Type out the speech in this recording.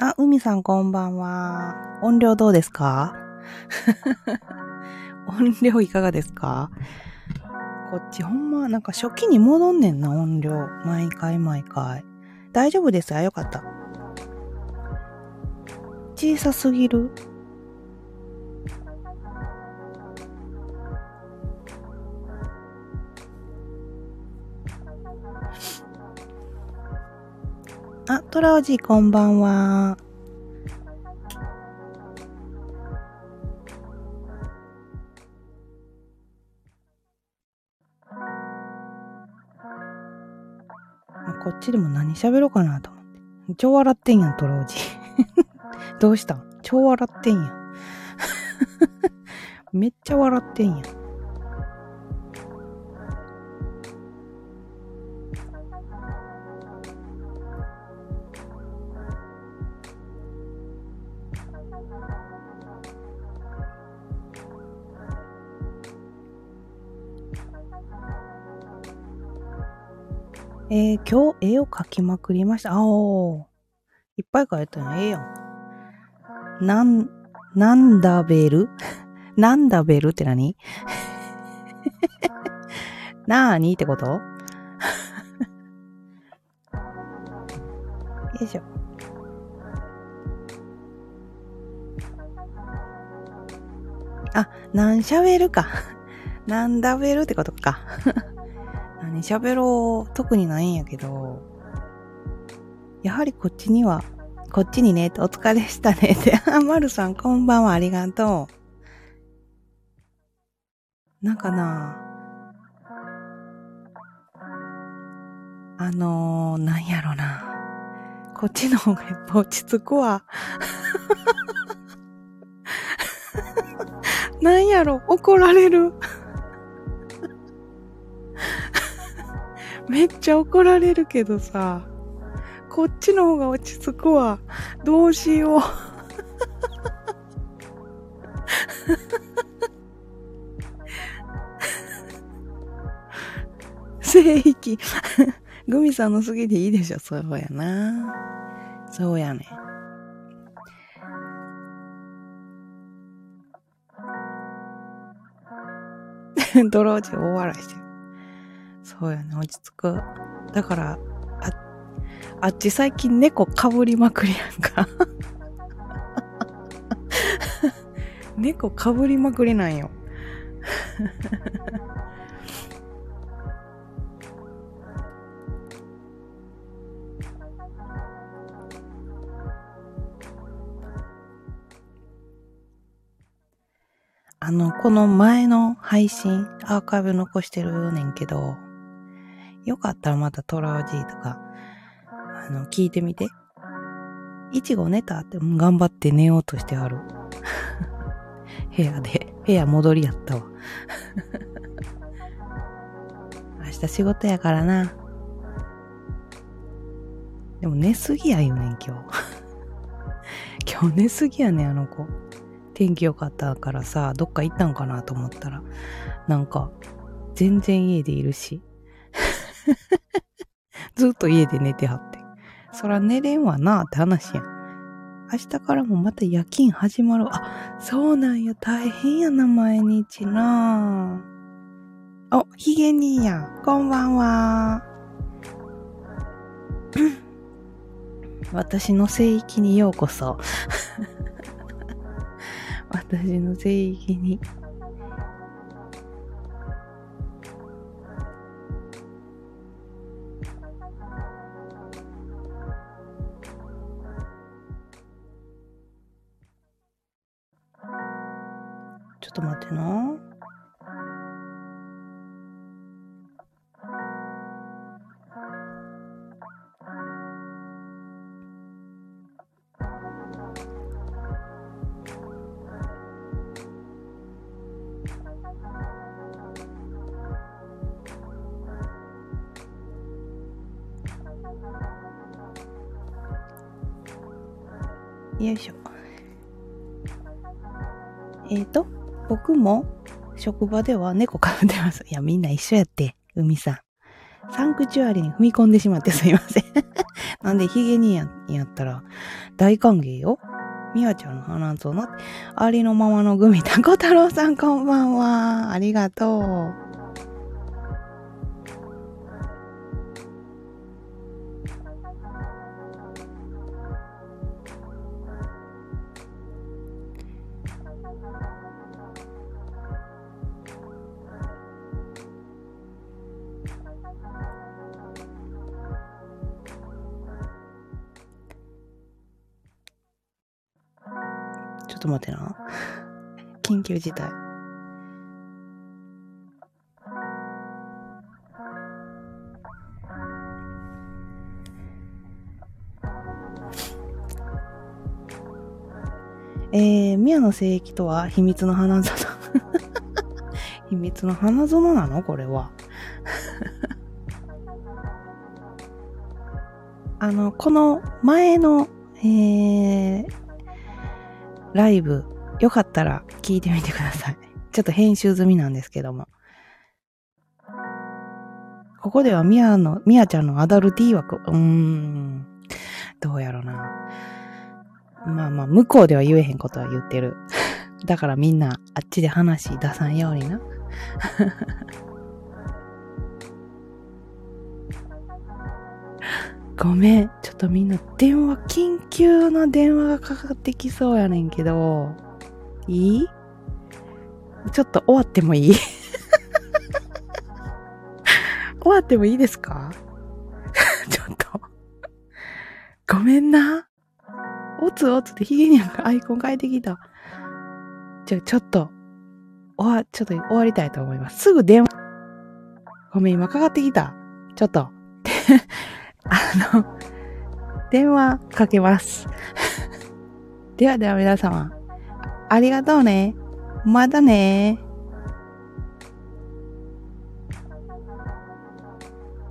あ、海さんこんばんは。音量どうですか？音量いかがですか？こっちほんま、なんか初期に戻んねんな、音量。毎回毎回。大丈夫ですあ、よかった。小さすぎるあ、トラおじこんばんは。こっちでも何喋ろうかなと思って。超笑ってんやん、トラおじ。どうした超笑ってんやん。めっちゃ笑ってんやん。えー、今日絵を描きまくりました。あおいっぱい描いたのええやん。なん、なんだべる？なんだべるって何？なーにってこと？よいしょ。あ、なんしゃべるか。なんだべるってことか。何喋ろう、特にないんやけど、やはりこっちには、こっちにね、お疲れしたねって、あ、まるさんこんばんは、ありがとう。なんかな、あのー、なんやろな。こっちの方がやっぱ落ち着くわ。なんやろ、怒られる。めっちゃ怒られるけどさ、こっちの方が落ち着くわ。どうしよう。聖域。グミさんの好きでいいでしょ。そうやな。そうやね。ドロージ大笑いしてる。そうやね、落ち着く。だから、あ、あっち最近猫かぶりまくりやんか。猫かぶりまくりなんよ。あの、この前の配信、アーカイブ残してるねんけど、よかったらまたトラオジーとか、あの、聞いてみて。いちご寝たって頑張って寝ようとしてある。部屋で、部屋戻りやったわ。明日仕事やからな。でも寝すぎやよねん、今日。今日寝すぎやねん、あの子。天気良かったからさ、どっか行ったんかなと思ったら、なんか、全然家でいるし。ずっと家で寝てはって。そら寝れんわなって話やん。明日からもまた夜勤始まる。あ、そうなんや。大変やな、毎日なお、ひげにやん。こんばんは。私の聖域にようこそ。私の聖域に。ちょっと待ってな。よいしょ。えっ、ー、と、僕も職場では猫飼ってます。いや、みんな一緒やって、海さん。サンクチュアリに踏み込んでしまってすいません。なんでヒゲにややったら大歓迎よ。みやちゃんの花園ありのままのグミタコ太郎さんこんばんは。ありがとう。ょっと待ってな。緊急事態。えー、宮の聖域とは秘密の花園。秘密の花園なの？これは。あの、この前の、えー、ライブ、よかったら聞いてみてください。ちょっと編集済みなんですけども。ここではミヤの、ミヤちゃんのアダルティー枠、うーん、どうやろな。まあまあ、向こうでは言えへんことは言ってる。だからみんな、あっちで話出さんようにな。ごめん。ちょっとみんな電話、緊急の電話がかかってきそうやねんけど、いい？ちょっと終わってもいい？終わってもいいですか？ちょっとごめんな。おつおつってヒゲにアイコン変えてきた。じゃ、ちょっと、終わ、ちょっと終わりたいと思います。すぐ電話。ごめん、今かかってきた。ちょっと。あの、電話かけます。ではでは皆様、ありがとうね。またね